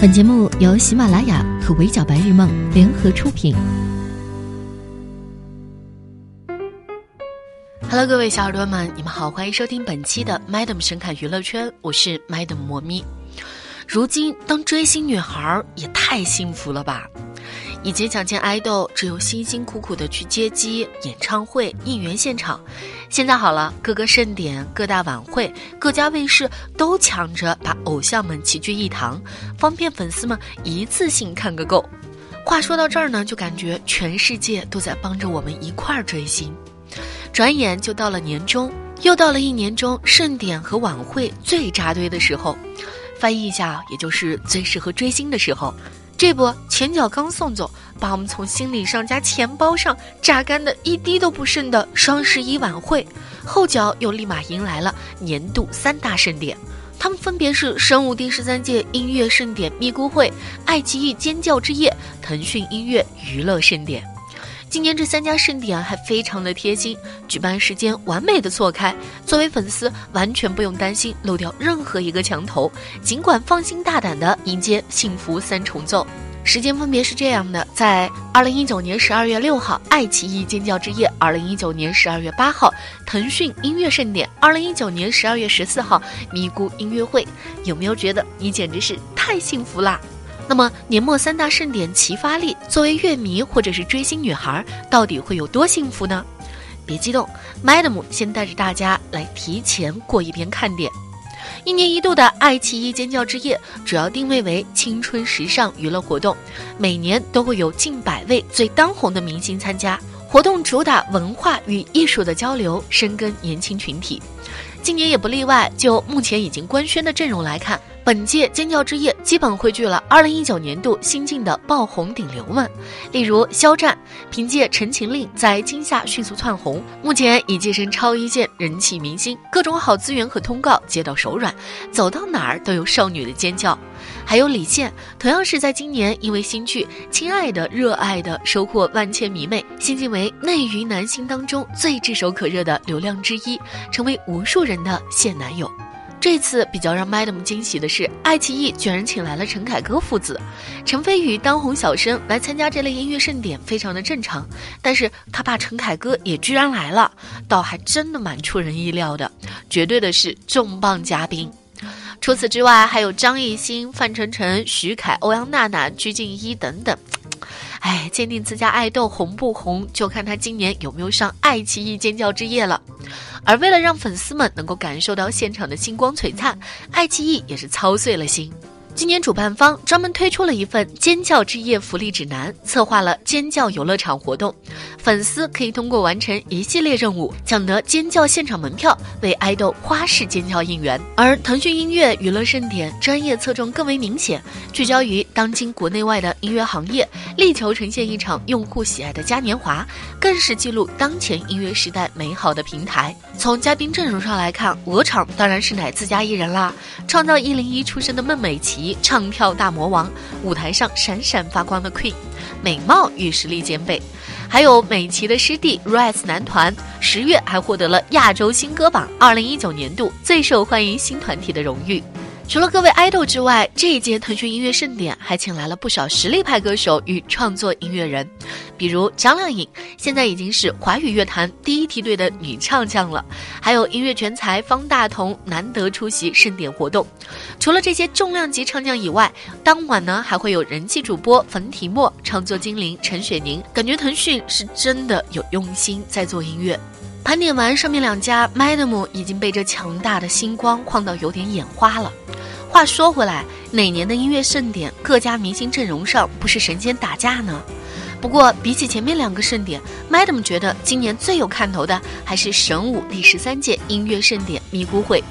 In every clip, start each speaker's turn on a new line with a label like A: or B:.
A: 本节目由喜马拉雅和围剿白日梦联合出品。Hello，各位小耳朵们，你们好，欢迎收听本期的 Madam 神侃娱乐圈，我是 Madam 魔咪。如今当追星女孩也太幸福了吧！以前想见爱豆，只有辛辛苦苦的去接机、演唱会、应援现场。现在好了，各个盛典、各大晚会、各家卫视都抢着把偶像们齐聚一堂，方便粉丝们一次性看个够。话说到这儿呢，就感觉全世界都在帮着我们一块儿追星。转眼就到了年终，又到了一年中盛典和晚会最扎堆的时候，翻译一下，也就是最适合追星的时候。这不，前脚刚送走，把我们从心理上加钱包上榨干的一滴都不剩的双十一晚会，后脚又立马迎来了年度三大盛典，他们分别是生物第十三届音乐盛典咪咕会、爱奇艺尖叫之夜、腾讯音乐娱乐盛典。今年这三家盛典还非常的贴心，举办时间完美的错开，作为粉丝完全不用担心漏掉任何一个墙头，尽管放心大胆的迎接幸福三重奏。时间分别是这样的：在二零一九年十二月六号，爱奇艺尖叫之夜；二零一九年十二月八号，腾讯音乐盛典；二零一九年十二月十四号，咪咕音乐会。有没有觉得你简直是太幸福啦？那么年末三大盛典齐发力，作为乐迷或者是追星女孩，到底会有多幸福呢？别激动，Madam 先带着大家来提前过一遍看点。一年一度的爱奇艺尖叫之夜，主要定位为青春时尚娱乐活动，每年都会有近百位最当红的明星参加。活动主打文化与艺术的交流，深耕年轻群体。今年也不例外。就目前已经官宣的阵容来看。本届尖叫之夜基本汇聚了二零一九年度新晋的爆红顶流们，例如肖战，凭借《陈情令》在今夏迅速窜红，目前已跻身超一线人气明星，各种好资源和通告接到手软，走到哪儿都有少女的尖叫。还有李现，同样是在今年因为新剧《亲爱的热爱的》收获万千迷妹，新晋为内娱男星当中最炙手可热的流量之一，成为无数人的现男友。这次比较让 Madam 惊喜的是，爱奇艺居然请来了陈凯歌父子。陈飞宇当红小生来参加这类音乐盛典，非常的正常。但是他爸陈凯歌也居然来了，倒还真的蛮出人意料的，绝对的是重磅嘉宾。除此之外，还有张艺兴、范丞丞、徐凯、欧阳娜娜、鞠婧祎等等。哎，鉴定自家爱豆红不红，就看他今年有没有上爱奇艺尖叫之夜了。而为了让粉丝们能够感受到现场的星光璀璨，爱奇艺也是操碎了心。今年主办方专门推出了一份“尖叫之夜”福利指南，策划了尖叫游乐场活动。粉丝可以通过完成一系列任务，抢得尖叫现场门票，为爱豆花式尖叫应援。而腾讯音乐娱乐盛典专业侧重更为明显，聚焦于当今国内外的音乐行业，力求呈现一场用户喜爱的嘉年华，更是记录当前音乐时代美好的平台。从嘉宾阵容上来看，鹅厂当然是乃自家艺人啦，创造一零一出身的孟美岐。唱跳大魔王，舞台上闪闪发光的 Queen，美貌与实力兼备，还有美琪的师弟 Rise 男团，十月还获得了亚洲新歌榜二零一九年度最受欢迎新团体的荣誉。除了各位爱豆之外，这一届腾讯音乐盛典还请来了不少实力派歌手与创作音乐人，比如张靓颖，现在已经是华语乐坛第一梯队的女唱将了。还有音乐全才方大同难得出席盛典活动。除了这些重量级唱将以外，当晚呢还会有人气主播冯提莫、创作精灵陈雪凝，感觉腾讯是真的有用心在做音乐。盘点完上面两家，Madam 已经被这强大的星光晃到有点眼花了。话说回来，哪年的音乐盛典，各家明星阵容上不是神仙打架呢？不过比起前面两个盛典，Madam 觉得今年最有看头的还是神武第十三届音乐盛典咪咕会。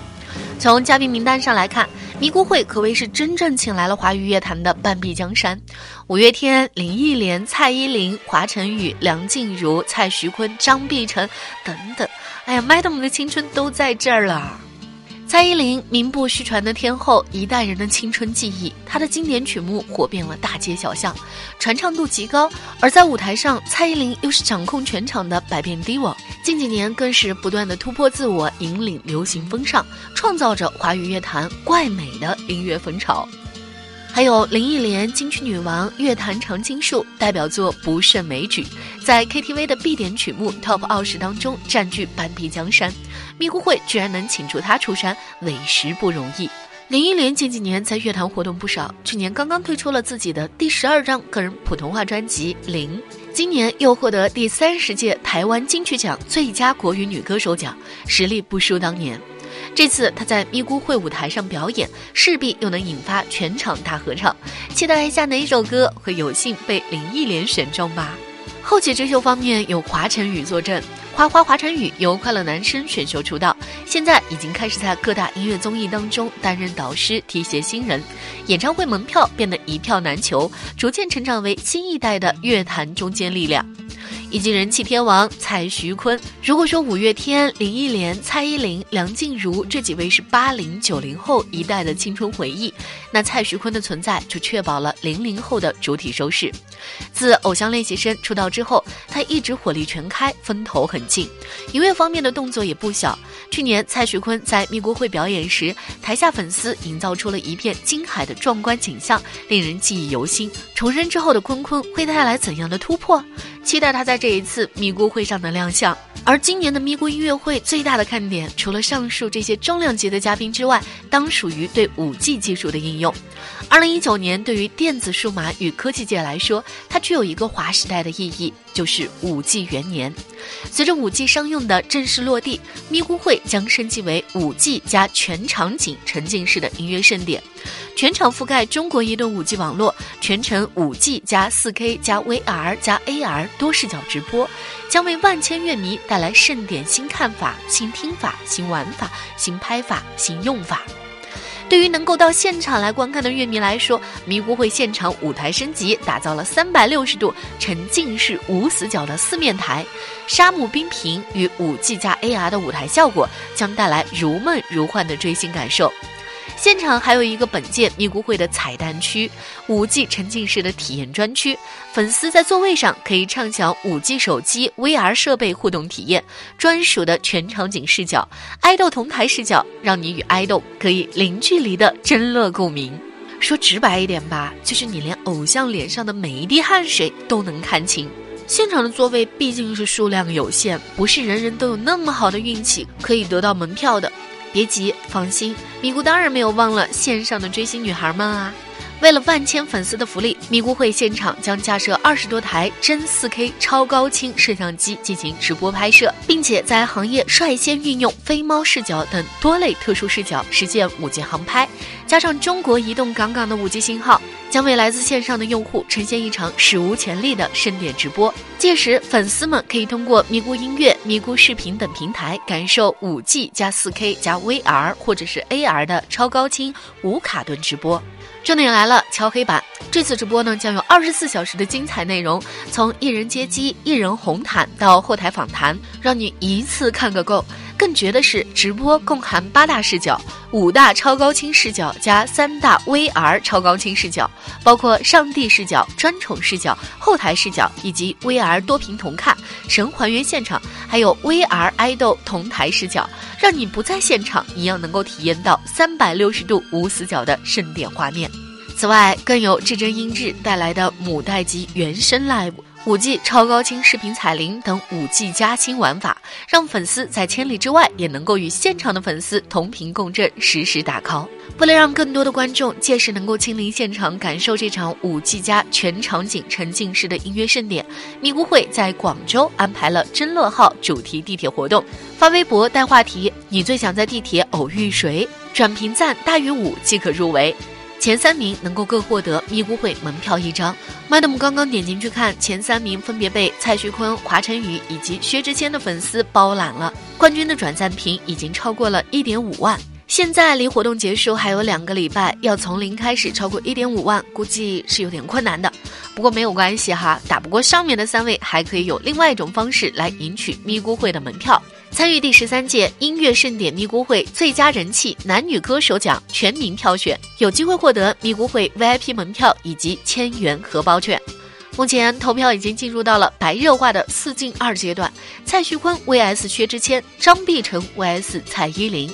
A: 从嘉宾名单上来看，咪咕会可谓是真正请来了华语乐坛的半壁江山，五月天、林忆莲、蔡依林、华晨宇、梁静茹、蔡徐坤、张碧晨等等。哎呀，Madam 的青春都在这儿了。蔡依林名不虚传的天后，一代人的青春记忆，她的经典曲目火遍了大街小巷，传唱度极高。而在舞台上，蔡依林又是掌控全场的百变 diva，近几年更是不断的突破自我，引领流行风尚，创造着华语乐坛怪美的音乐风潮。还有林忆莲金曲女王、乐坛常青树，代表作《不胜枚举》在 KTV 的必点曲目 TOP 二十当中占据半壁江山。咪咕会居然能请出她出山，委实不容易。林忆莲近几年在乐坛活动不少，去年刚刚推出了自己的第十二张个人普通话专辑《零》，今年又获得第三十届台湾金曲奖最佳国语女歌手奖，实力不输当年。这次她在咪咕会舞台上表演，势必又能引发全场大合唱，期待一下哪一首歌会有幸被林忆莲选中吧。后起之秀方面有华晨宇坐镇。花花华晨宇由快乐男声选秀出道，现在已经开始在各大音乐综艺当中担任导师，提携新人。演唱会门票变得一票难求，逐渐成长为新一代的乐坛中坚力量。以及人气天王蔡徐坤。如果说五月天、林忆莲、蔡依林、梁静茹这几位是八零九零后一代的青春回忆，那蔡徐坤的存在就确保了零零后的主体收视。自偶像练习生出道之后，他一直火力全开，风头很劲，音乐方面的动作也不小。去年蔡徐坤在咪咕会表演时，台下粉丝营造出了一片惊海的壮观景象，令人记忆犹新。重生之后的坤坤会带来怎样的突破？期待他在这一次咪咕会上的亮相。而今年的咪咕音乐会最大的看点，除了上述这些重量级的嘉宾之外，当属于对五 G 技术的应用。二零一九年对于电子数码与科技界来说，它具有一个划时代的意义，就是五 G 元年。随着五 G 商用的正式落地，咪咕会将升级为五 G 加全场景沉浸式的音乐盛典。全场覆盖中国移动五 G 网络，全程五 G 加四 K 加 VR 加 AR 多视角直播，将为万千乐迷带来盛典新看法、新听法、新玩法、新拍法、新用法。对于能够到现场来观看的乐迷来说，咪咕会现场舞台升级，打造了三百六十度沉浸式无死角的四面台，沙漠冰屏与五 G 加 AR 的舞台效果，将带来如梦如幻的追星感受。现场还有一个本届咪咕会的彩蛋区，五 G 沉浸式的体验专区，粉丝在座位上可以畅享五 G 手机 VR 设备互动体验，专属的全场景视角，爱豆同台视角，让你与爱豆可以零距离的真乐共鸣。说直白一点吧，就是你连偶像脸上的每一滴汗水都能看清。现场的座位毕竟是数量有限，不是人人都有那么好的运气可以得到门票的。别急，放心，咪咕当然没有忘了线上的追星女孩们啊！为了万千粉丝的福利，咪咕会现场将架设二十多台真 4K 超高清摄像机进行直播拍摄，并且在行业率先运用飞猫视角等多类特殊视角实现五 G 航拍，加上中国移动杠杠的五 G 信号。将为来自线上的用户呈现一场史无前例的盛典直播。届时，粉丝们可以通过咪咕音乐、咪咕视频等平台，感受五 G 加四 K 加 VR 或者是 AR 的超高清无卡顿直播。重点来了，敲黑板！这次直播呢，将有二十四小时的精彩内容，从艺人接机、艺人红毯到后台访谈，让你一次看个够。更绝的是，直播共含八大视角、五大超高清视角加三大 VR 超高清视角，包括上帝视角、专宠视角、后台视角以及 VR 多屏同看、神还原现场，还有 VR 爱豆同台视角，让你不在现场一样能够体验到三百六十度无死角的盛典画面。此外，更有至臻音质带来的母带级原声 Live。五 G 超高清视频彩铃等五 G 加新玩法，让粉丝在千里之外也能够与现场的粉丝同频共振，实时打 call。为了让更多的观众届时能够亲临现场感受这场五 G 加全场景沉浸式的音乐盛典，咪咕会在广州安排了“真乐号”主题地铁活动，发微博带话题“你最想在地铁偶遇谁”，转评赞大于五即可入围。前三名能够各获得咪咕会门票一张。Madam 刚刚点进去看，前三名分别被蔡徐坤、华晨宇以及薛之谦的粉丝包揽了。冠军的转赞评已经超过了一点五万。现在离活动结束还有两个礼拜，要从零开始超过一点五万，估计是有点困难的。不过没有关系哈，打不过上面的三位，还可以有另外一种方式来赢取咪咕会的门票。参与第十三届音乐盛典咪咕会最佳人气男女歌手奖全民挑选，有机会获得咪咕会 VIP 门票以及千元荷包券。目前投票已经进入到了白热化的四进二阶段，蔡徐坤 VS 薛之谦，张碧晨 VS 蔡依林，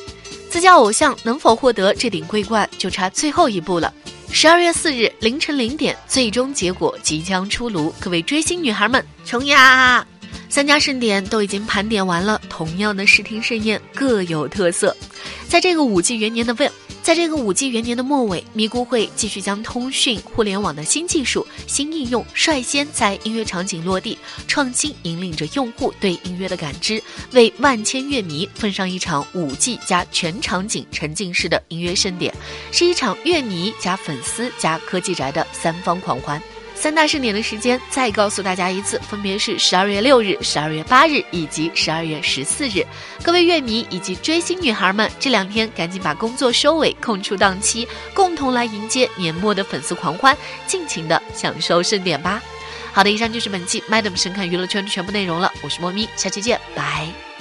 A: 自家偶像能否获得这顶桂冠，就差最后一步了。十二月四日凌晨零点，最终结果即将出炉，各位追星女孩们冲呀！三家盛典都已经盘点完了，同样的视听盛宴各有特色，在这个五 G 元年的未。在这个五 G 元年的末尾，咪咕会继续将通讯互联网的新技术、新应用率先在音乐场景落地，创新引领着用户对音乐的感知，为万千乐迷奉上一场五 G 加全场景沉浸式的音乐盛典，是一场乐迷加粉丝加科技宅的三方狂欢。三大盛典的时间再告诉大家一次，分别是十二月六日、十二月八日以及十二月十四日。各位乐迷以及追星女孩们，这两天赶紧把工作收尾，空出档期，共同来迎接年末的粉丝狂欢，尽情的享受盛典吧。好的，以上就是本期 Madam 神侃娱乐圈的全部内容了，我是莫咪，下期见，拜。